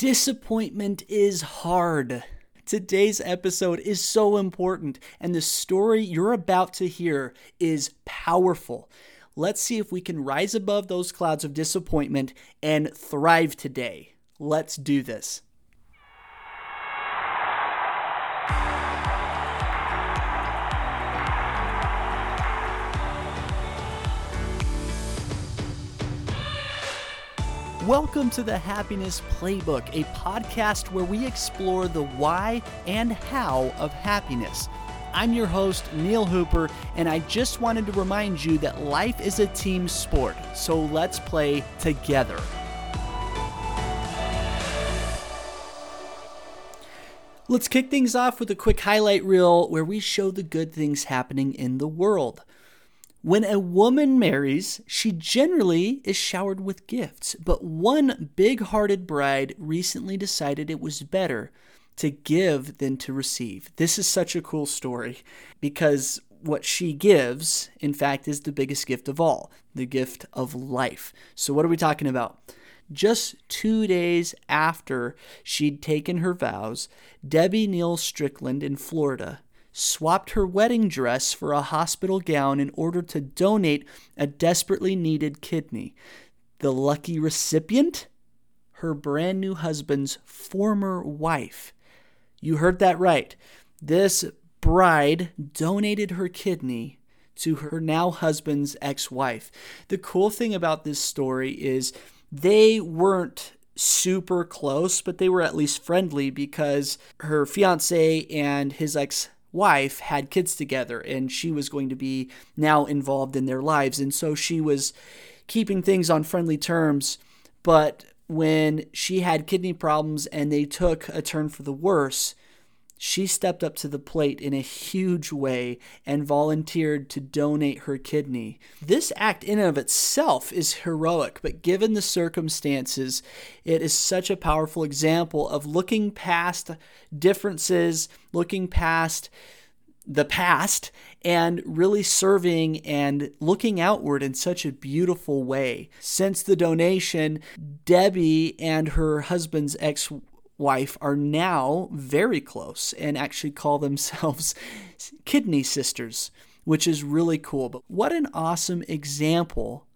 Disappointment is hard. Today's episode is so important, and the story you're about to hear is powerful. Let's see if we can rise above those clouds of disappointment and thrive today. Let's do this. Welcome to the Happiness Playbook, a podcast where we explore the why and how of happiness. I'm your host, Neil Hooper, and I just wanted to remind you that life is a team sport, so let's play together. Let's kick things off with a quick highlight reel where we show the good things happening in the world. When a woman marries, she generally is showered with gifts, but one big hearted bride recently decided it was better to give than to receive. This is such a cool story because what she gives, in fact, is the biggest gift of all the gift of life. So, what are we talking about? Just two days after she'd taken her vows, Debbie Neal Strickland in Florida swapped her wedding dress for a hospital gown in order to donate a desperately needed kidney. The lucky recipient? Her brand new husband's former wife. You heard that right. This bride donated her kidney to her now husband's ex wife. The cool thing about this story is they weren't super close, but they were at least friendly because her fiance and his ex wife had kids together and she was going to be now involved in their lives. And so she was keeping things on friendly terms. But when she had kidney problems and they took a turn for the worse, she stepped up to the plate in a huge way and volunteered to donate her kidney. This act, in and of itself, is heroic, but given the circumstances, it is such a powerful example of looking past differences, looking past the past, and really serving and looking outward in such a beautiful way. Since the donation, Debbie and her husband's ex wife are now very close and actually call themselves kidney sisters, which is really cool. But what an awesome example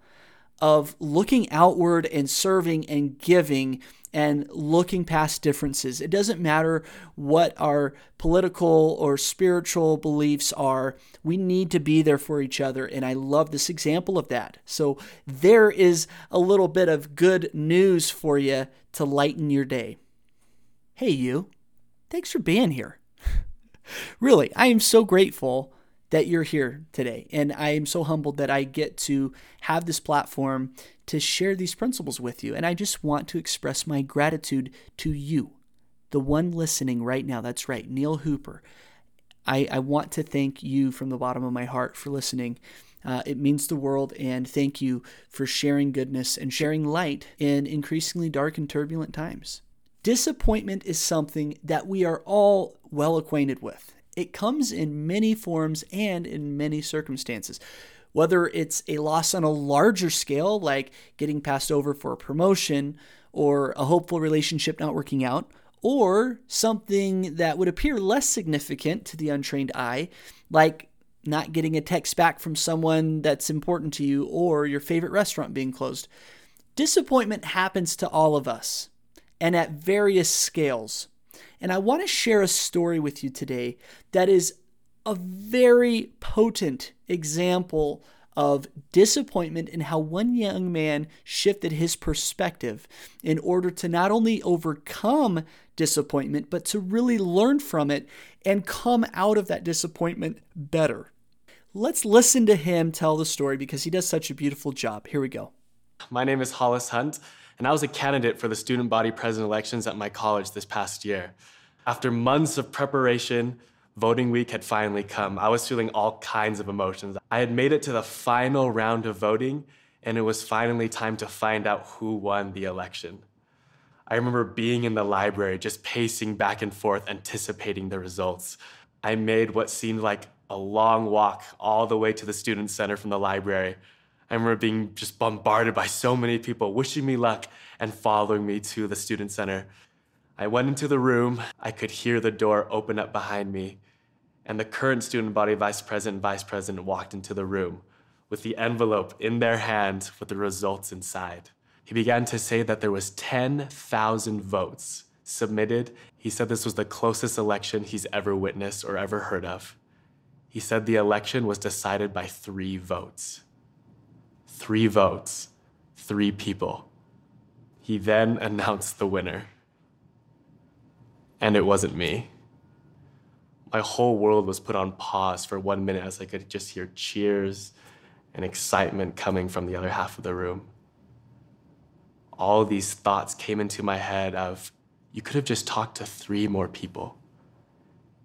of looking outward and serving and giving and looking past differences. It doesn't matter what our political or spiritual beliefs are, we need to be there for each other. And I love this example of that. So, there is a little bit of good news for you to lighten your day. Hey, you. Thanks for being here. really, I am so grateful that you're here today. And I am so humbled that I get to have this platform to share these principles with you. And I just want to express my gratitude to you, the one listening right now. That's right, Neil Hooper. I, I want to thank you from the bottom of my heart for listening. Uh, it means the world, and thank you for sharing goodness and sharing light in increasingly dark and turbulent times. Disappointment is something that we are all well acquainted with. It comes in many forms and in many circumstances. Whether it's a loss on a larger scale, like getting passed over for a promotion or a hopeful relationship not working out, or something that would appear less significant to the untrained eye, like not getting a text back from someone that's important to you or your favorite restaurant being closed. Disappointment happens to all of us and at various scales. And I want to share a story with you today that is a very potent example of disappointment and how one young man shifted his perspective in order to not only overcome disappointment, but to really learn from it and come out of that disappointment better. Let's listen to him tell the story because he does such a beautiful job. Here we go. My name is Hollis Hunt and I was a candidate for the student body president elections at my college this past year. After months of preparation, voting week had finally come. I was feeling all kinds of emotions. I had made it to the final round of voting, and it was finally time to find out who won the election. I remember being in the library, just pacing back and forth, anticipating the results. I made what seemed like a long walk all the way to the student center from the library, I remember being just bombarded by so many people wishing me luck and following me to the student center. I went into the room. I could hear the door open up behind me, and the current student body vice president and vice president walked into the room with the envelope in their hand with the results inside. He began to say that there was 10,000 votes submitted. He said this was the closest election he's ever witnessed or ever heard of. He said the election was decided by three votes. Three votes, three people. He then announced the winner. And it wasn't me. My whole world was put on pause for one minute as I could just hear cheers and excitement coming from the other half of the room. All these thoughts came into my head of you could have just talked to three more people.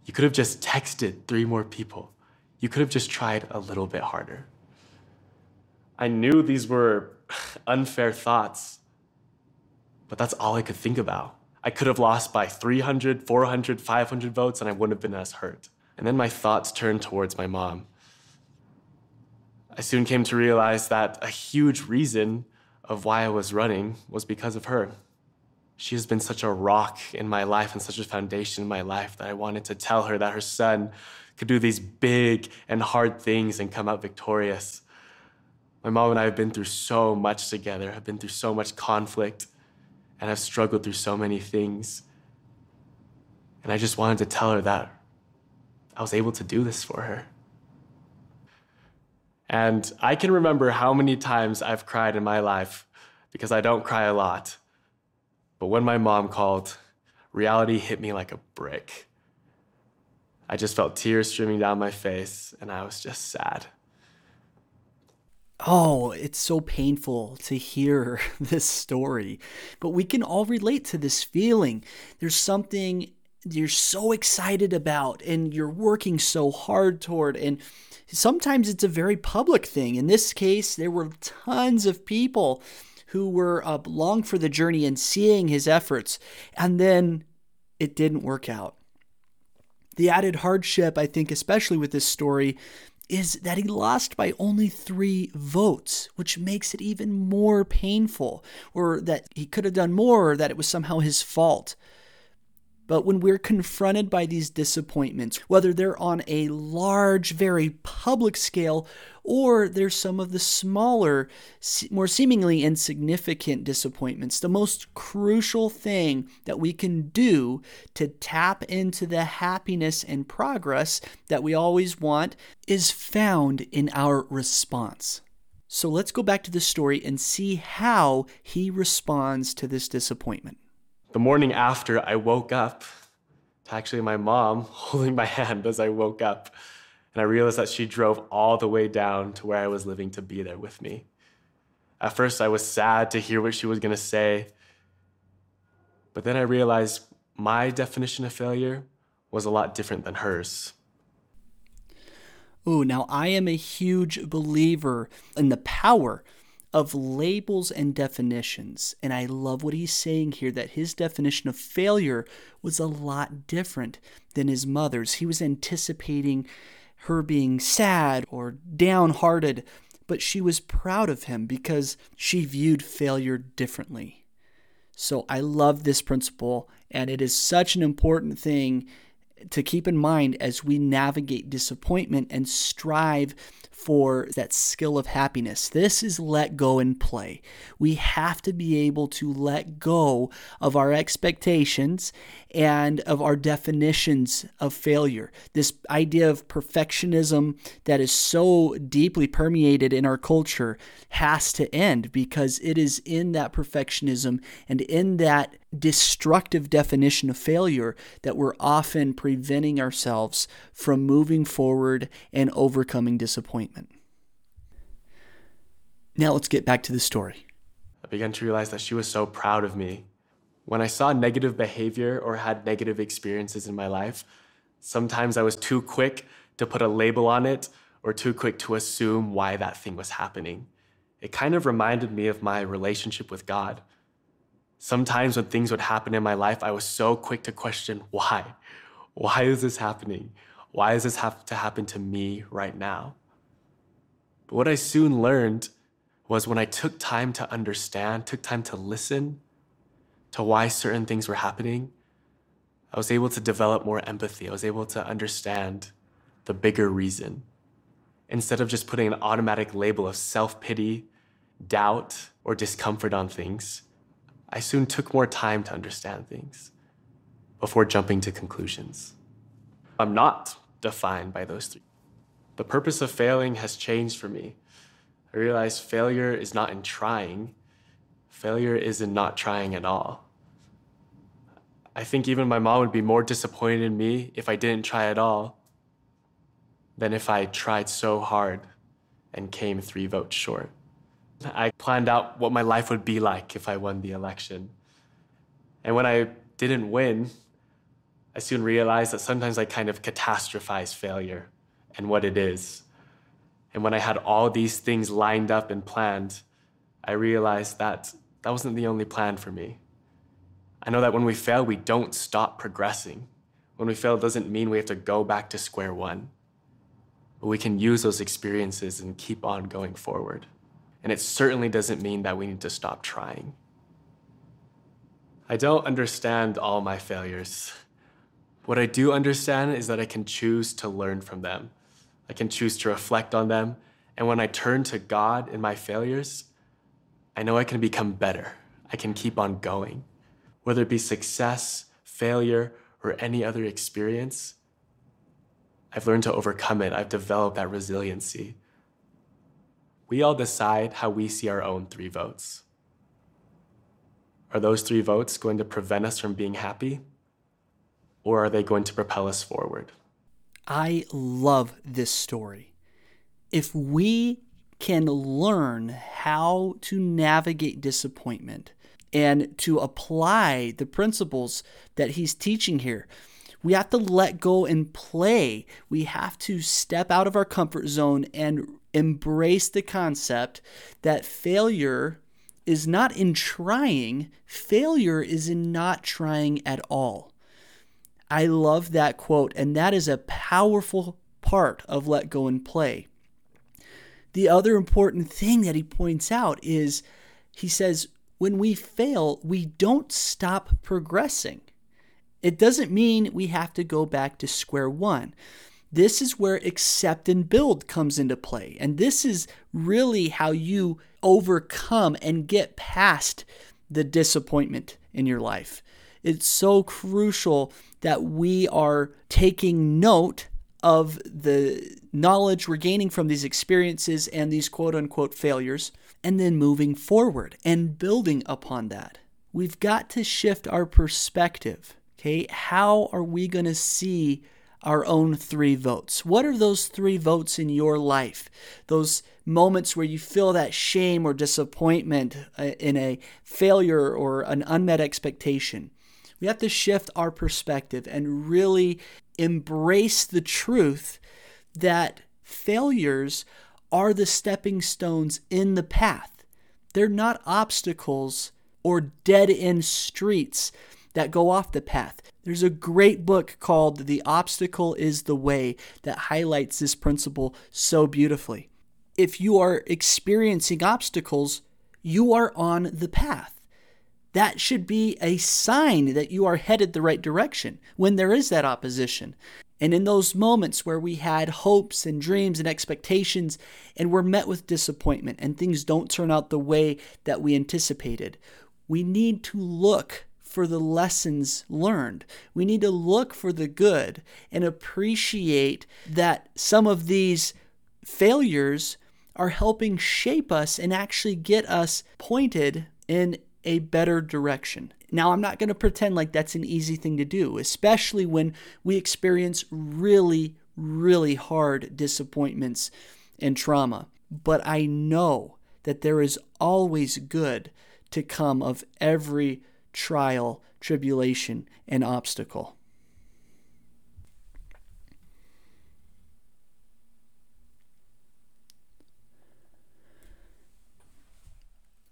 You could have just texted three more people. You could have just tried a little bit harder. I knew these were unfair thoughts, but that's all I could think about. I could have lost by 300, 400, 500 votes, and I wouldn't have been as hurt. And then my thoughts turned towards my mom. I soon came to realize that a huge reason of why I was running was because of her she has been such a rock in my life and such a foundation in my life that I wanted to tell her that her son could do these big and hard things and come out victorious. My mom and I have been through so much together, have been through so much conflict, and have struggled through so many things. And I just wanted to tell her that I was able to do this for her. And I can remember how many times I've cried in my life because I don't cry a lot. But when my mom called, reality hit me like a brick. I just felt tears streaming down my face, and I was just sad. Oh, it's so painful to hear this story, but we can all relate to this feeling. There's something you're so excited about and you're working so hard toward, and sometimes it's a very public thing. In this case, there were tons of people who were uh, long for the journey and seeing his efforts, and then it didn't work out. The added hardship, I think, especially with this story, is that he lost by only three votes, which makes it even more painful, or that he could have done more, or that it was somehow his fault. But when we're confronted by these disappointments, whether they're on a large, very public scale, or there's some of the smaller, more seemingly insignificant disappointments, the most crucial thing that we can do to tap into the happiness and progress that we always want is found in our response. So let's go back to the story and see how he responds to this disappointment. The morning after, I woke up to actually my mom holding my hand as I woke up. And I realized that she drove all the way down to where I was living to be there with me. At first, I was sad to hear what she was going to say. But then I realized my definition of failure was a lot different than hers. Ooh, now I am a huge believer in the power of labels and definitions. And I love what he's saying here that his definition of failure was a lot different than his mother's. He was anticipating her being sad or downhearted, but she was proud of him because she viewed failure differently. So I love this principle, and it is such an important thing to keep in mind as we navigate disappointment and strive for that skill of happiness. This is let go and play. We have to be able to let go of our expectations and of our definitions of failure. This idea of perfectionism that is so deeply permeated in our culture has to end because it is in that perfectionism and in that destructive definition of failure that we're often preventing ourselves from moving forward and overcoming disappointment. Now let's get back to the story. I began to realize that she was so proud of me. When I saw negative behavior or had negative experiences in my life, sometimes I was too quick to put a label on it or too quick to assume why that thing was happening. It kind of reminded me of my relationship with God. Sometimes when things would happen in my life, I was so quick to question why. Why is this happening? Why does this have to happen to me right now? But what I soon learned was when I took time to understand, took time to listen to why certain things were happening, I was able to develop more empathy. I was able to understand the bigger reason. Instead of just putting an automatic label of self pity, doubt, or discomfort on things, I soon took more time to understand things before jumping to conclusions. I'm not defined by those three. The purpose of failing has changed for me. I realized failure is not in trying, failure is in not trying at all. I think even my mom would be more disappointed in me if I didn't try at all than if I tried so hard and came three votes short. I planned out what my life would be like if I won the election. And when I didn't win, I soon realized that sometimes I kind of catastrophize failure and what it is. And when I had all these things lined up and planned, I realized that that wasn't the only plan for me. I know that when we fail, we don't stop progressing. When we fail, it doesn't mean we have to go back to square one. But we can use those experiences and keep on going forward. And it certainly doesn't mean that we need to stop trying. I don't understand all my failures. What I do understand is that I can choose to learn from them. I can choose to reflect on them. And when I turn to God in my failures, I know I can become better. I can keep on going. Whether it be success, failure, or any other experience, I've learned to overcome it. I've developed that resiliency. We all decide how we see our own three votes. Are those three votes going to prevent us from being happy? Or are they going to propel us forward? I love this story. If we can learn how to navigate disappointment and to apply the principles that he's teaching here, we have to let go and play. We have to step out of our comfort zone and embrace the concept that failure is not in trying, failure is in not trying at all. I love that quote, and that is a powerful part of let go and play. The other important thing that he points out is he says, when we fail, we don't stop progressing. It doesn't mean we have to go back to square one. This is where accept and build comes into play. And this is really how you overcome and get past the disappointment in your life. It's so crucial that we are taking note of the knowledge we're gaining from these experiences and these quote unquote failures, and then moving forward and building upon that. We've got to shift our perspective. Okay, how are we going to see our own three votes? What are those three votes in your life? Those moments where you feel that shame or disappointment uh, in a failure or an unmet expectation. We have to shift our perspective and really embrace the truth that failures are the stepping stones in the path. They're not obstacles or dead end streets that go off the path. There's a great book called The Obstacle is the Way that highlights this principle so beautifully. If you are experiencing obstacles, you are on the path that should be a sign that you are headed the right direction when there is that opposition. And in those moments where we had hopes and dreams and expectations and we're met with disappointment and things don't turn out the way that we anticipated, we need to look for the lessons learned. We need to look for the good and appreciate that some of these failures are helping shape us and actually get us pointed in a better direction. Now, I'm not going to pretend like that's an easy thing to do, especially when we experience really, really hard disappointments and trauma. But I know that there is always good to come of every trial, tribulation, and obstacle.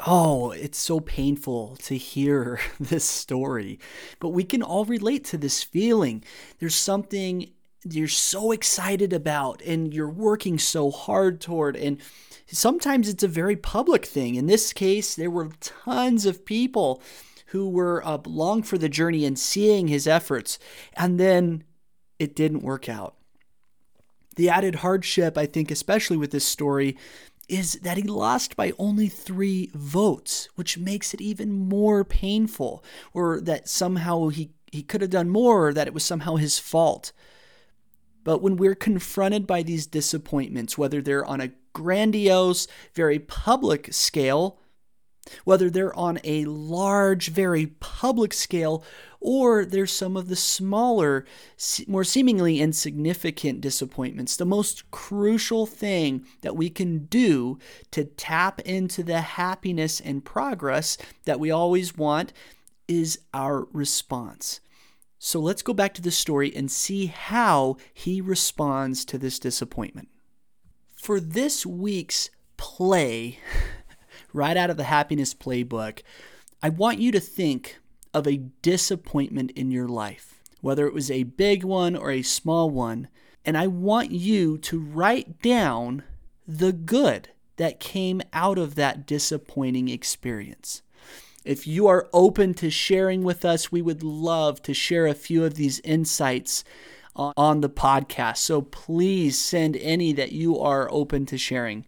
Oh, it's so painful to hear this story, but we can all relate to this feeling. There's something you're so excited about and you're working so hard toward, and sometimes it's a very public thing. In this case, there were tons of people who were uh, along for the journey and seeing his efforts, and then it didn't work out. The added hardship, I think, especially with this story, is that he lost by only three votes, which makes it even more painful, or that somehow he, he could have done more, or that it was somehow his fault. But when we're confronted by these disappointments, whether they're on a grandiose, very public scale, whether they're on a large, very public scale, or they're some of the smaller, more seemingly insignificant disappointments. The most crucial thing that we can do to tap into the happiness and progress that we always want is our response. So let's go back to the story and see how he responds to this disappointment. For this week's play, right out of the Happiness Playbook, I want you to think of a disappointment in your life, whether it was a big one or a small one. And I want you to write down the good that came out of that disappointing experience. If you are open to sharing with us, we would love to share a few of these insights on the podcast. So please send any that you are open to sharing.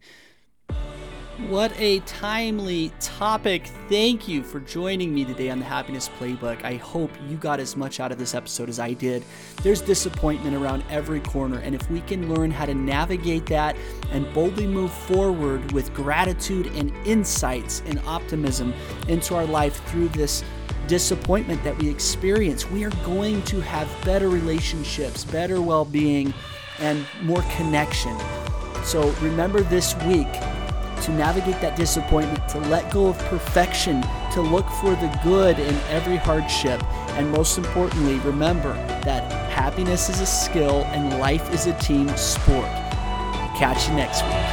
What a timely topic. Thank you for joining me today on the Happiness Playbook. I hope you got as much out of this episode as I did. There's disappointment around every corner, and if we can learn how to navigate that and boldly move forward with gratitude and insights and optimism into our life through this disappointment that we experience, we are going to have better relationships, better well being, and more connection. So remember this week to navigate that disappointment, to let go of perfection, to look for the good in every hardship. And most importantly, remember that happiness is a skill and life is a team sport. Catch you next week.